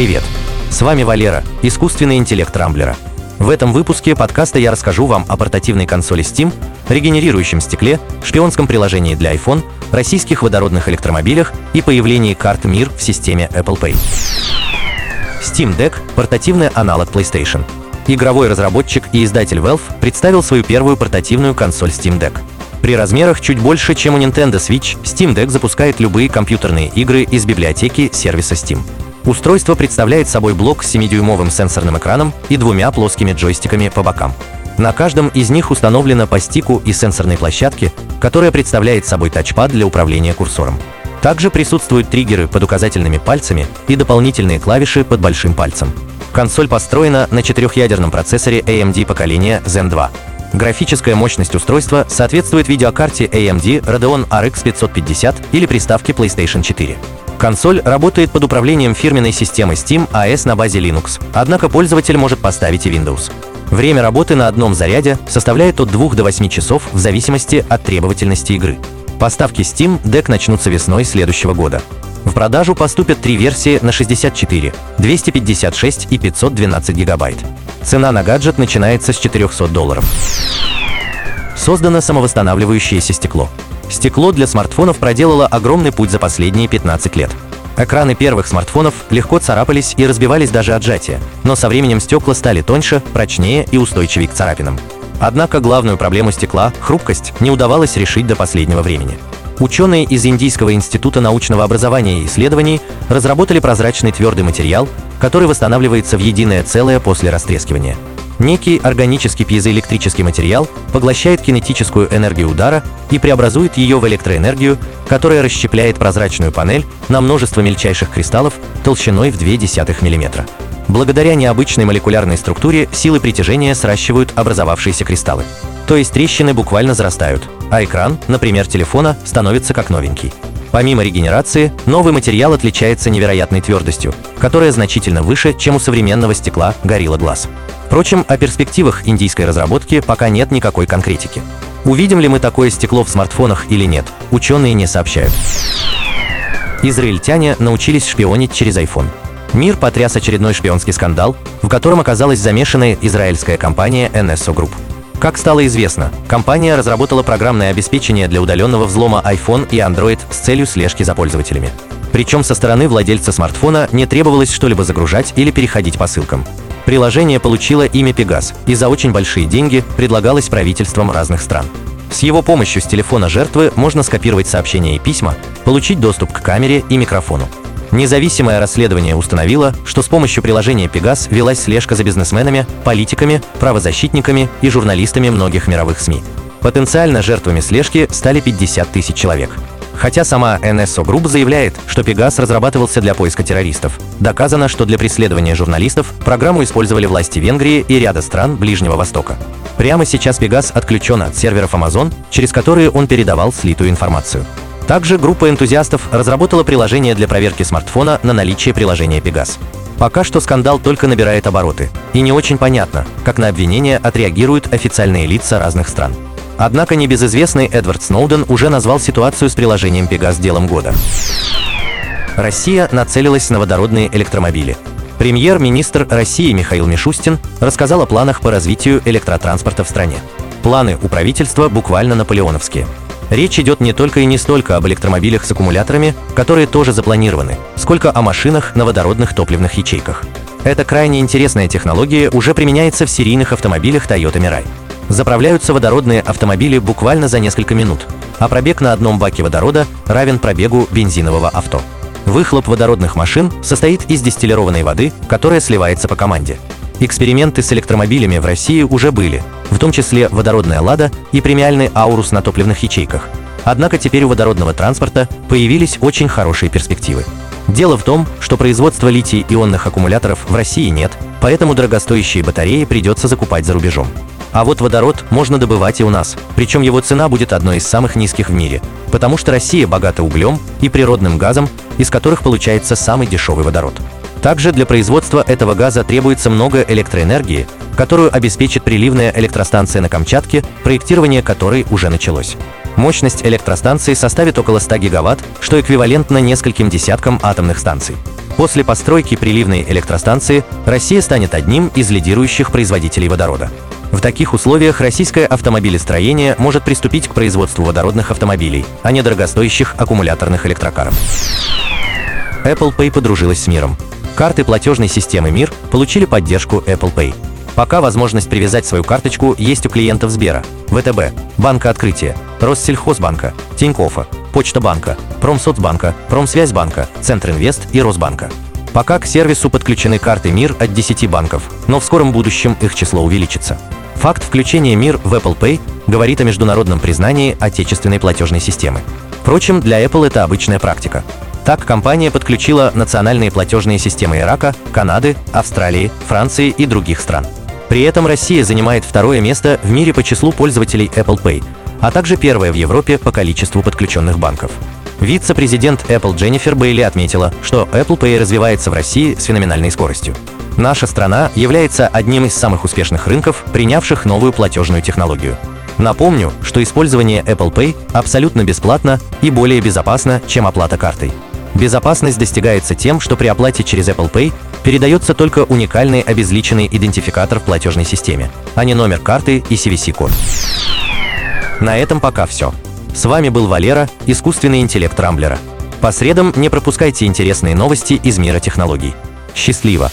Привет! С вами Валера, искусственный интеллект Рамблера. В этом выпуске подкаста я расскажу вам о портативной консоли Steam, регенерирующем стекле, шпионском приложении для iPhone, российских водородных электромобилях и появлении карт МИР в системе Apple Pay. Steam Deck – портативный аналог PlayStation. Игровой разработчик и издатель Valve представил свою первую портативную консоль Steam Deck. При размерах чуть больше, чем у Nintendo Switch, Steam Deck запускает любые компьютерные игры из библиотеки сервиса Steam. Устройство представляет собой блок с 7-дюймовым сенсорным экраном и двумя плоскими джойстиками по бокам. На каждом из них установлено по стику и сенсорной площадке, которая представляет собой тачпад для управления курсором. Также присутствуют триггеры под указательными пальцами и дополнительные клавиши под большим пальцем. Консоль построена на четырехъядерном процессоре AMD поколения Zen 2. Графическая мощность устройства соответствует видеокарте AMD Radeon RX 550 или приставке PlayStation 4. Консоль работает под управлением фирменной системы Steam AS на базе Linux, однако пользователь может поставить и Windows. Время работы на одном заряде составляет от 2 до 8 часов в зависимости от требовательности игры. Поставки Steam Deck начнутся весной следующего года. В продажу поступят три версии на 64, 256 и 512 гигабайт. Цена на гаджет начинается с 400 долларов. Создано самовосстанавливающееся стекло. Стекло для смартфонов проделало огромный путь за последние 15 лет. Экраны первых смартфонов легко царапались и разбивались даже от сжатия, но со временем стекла стали тоньше, прочнее и устойчивее к царапинам. Однако главную проблему стекла – хрупкость – не удавалось решить до последнего времени. Ученые из Индийского института научного образования и исследований разработали прозрачный твердый материал, который восстанавливается в единое целое после растрескивания. Некий органический пьезоэлектрический материал поглощает кинетическую энергию удара и преобразует ее в электроэнергию, которая расщепляет прозрачную панель на множество мельчайших кристаллов толщиной в 0,2 мм. Благодаря необычной молекулярной структуре силы притяжения сращивают образовавшиеся кристаллы. То есть трещины буквально зарастают, а экран, например, телефона, становится как новенький. Помимо регенерации, новый материал отличается невероятной твердостью, которая значительно выше, чем у современного стекла Gorilla Glass. Впрочем, о перспективах индийской разработки пока нет никакой конкретики. Увидим ли мы такое стекло в смартфонах или нет, ученые не сообщают. Израильтяне научились шпионить через iPhone. Мир потряс очередной шпионский скандал, в котором оказалась замешанная израильская компания NSO Group. Как стало известно, компания разработала программное обеспечение для удаленного взлома iPhone и Android с целью слежки за пользователями. Причем со стороны владельца смартфона не требовалось что-либо загружать или переходить по ссылкам. Приложение получило имя Пегас и за очень большие деньги предлагалось правительствам разных стран. С его помощью с телефона жертвы можно скопировать сообщения и письма, получить доступ к камере и микрофону. Независимое расследование установило, что с помощью приложения Пегас велась слежка за бизнесменами, политиками, правозащитниками и журналистами многих мировых СМИ. Потенциально жертвами слежки стали 50 тысяч человек. Хотя сама NSO Group заявляет, что Пегас разрабатывался для поиска террористов. Доказано, что для преследования журналистов программу использовали власти Венгрии и ряда стран Ближнего Востока. Прямо сейчас Пегас отключен от серверов Amazon, через которые он передавал слитую информацию. Также группа энтузиастов разработала приложение для проверки смартфона на наличие приложения Pegas. Пока что скандал только набирает обороты, и не очень понятно, как на обвинения отреагируют официальные лица разных стран. Однако небезызвестный Эдвард Сноуден уже назвал ситуацию с приложением Pegas делом года. Россия нацелилась на водородные электромобили. Премьер-министр России Михаил Мишустин рассказал о планах по развитию электротранспорта в стране. Планы у правительства буквально наполеоновские – Речь идет не только и не столько об электромобилях с аккумуляторами, которые тоже запланированы, сколько о машинах на водородных топливных ячейках. Эта крайне интересная технология уже применяется в серийных автомобилях Toyota Mirai. Заправляются водородные автомобили буквально за несколько минут, а пробег на одном баке водорода равен пробегу бензинового авто. Выхлоп водородных машин состоит из дистиллированной воды, которая сливается по команде. Эксперименты с электромобилями в России уже были, в том числе водородная «Лада» и премиальный «Аурус» на топливных ячейках. Однако теперь у водородного транспорта появились очень хорошие перспективы. Дело в том, что производства литий-ионных аккумуляторов в России нет, поэтому дорогостоящие батареи придется закупать за рубежом. А вот водород можно добывать и у нас, причем его цена будет одной из самых низких в мире, потому что Россия богата углем и природным газом, из которых получается самый дешевый водород. Также для производства этого газа требуется много электроэнергии, которую обеспечит приливная электростанция на Камчатке, проектирование которой уже началось. Мощность электростанции составит около 100 гигаватт, что эквивалентно нескольким десяткам атомных станций. После постройки приливной электростанции Россия станет одним из лидирующих производителей водорода. В таких условиях российское автомобилестроение может приступить к производству водородных автомобилей, а не дорогостоящих аккумуляторных электрокаров. Apple Pay подружилась с миром. Карты платежной системы МИР получили поддержку Apple Pay. Пока возможность привязать свою карточку есть у клиентов Сбера, ВТБ, Банка Открытия, Россельхозбанка, Тинькоффа, Почта банка, Промсоцбанка, Промсвязьбанка, Центринвест и Росбанка. Пока к сервису подключены карты МИР от 10 банков, но в скором будущем их число увеличится. Факт включения МИР в Apple Pay говорит о международном признании отечественной платежной системы. Впрочем, для Apple это обычная практика. Так, компания подключила национальные платежные системы Ирака, Канады, Австралии, Франции и других стран. При этом Россия занимает второе место в мире по числу пользователей Apple Pay, а также первое в Европе по количеству подключенных банков. Вице-президент Apple Дженнифер Бейли отметила, что Apple Pay развивается в России с феноменальной скоростью. Наша страна является одним из самых успешных рынков, принявших новую платежную технологию. Напомню, что использование Apple Pay абсолютно бесплатно и более безопасно, чем оплата картой. Безопасность достигается тем, что при оплате через Apple Pay передается только уникальный обезличенный идентификатор в платежной системе, а не номер карты и CVC-код. На этом пока все. С вами был Валера, искусственный интеллект Рамблера. По средам не пропускайте интересные новости из мира технологий. Счастливо!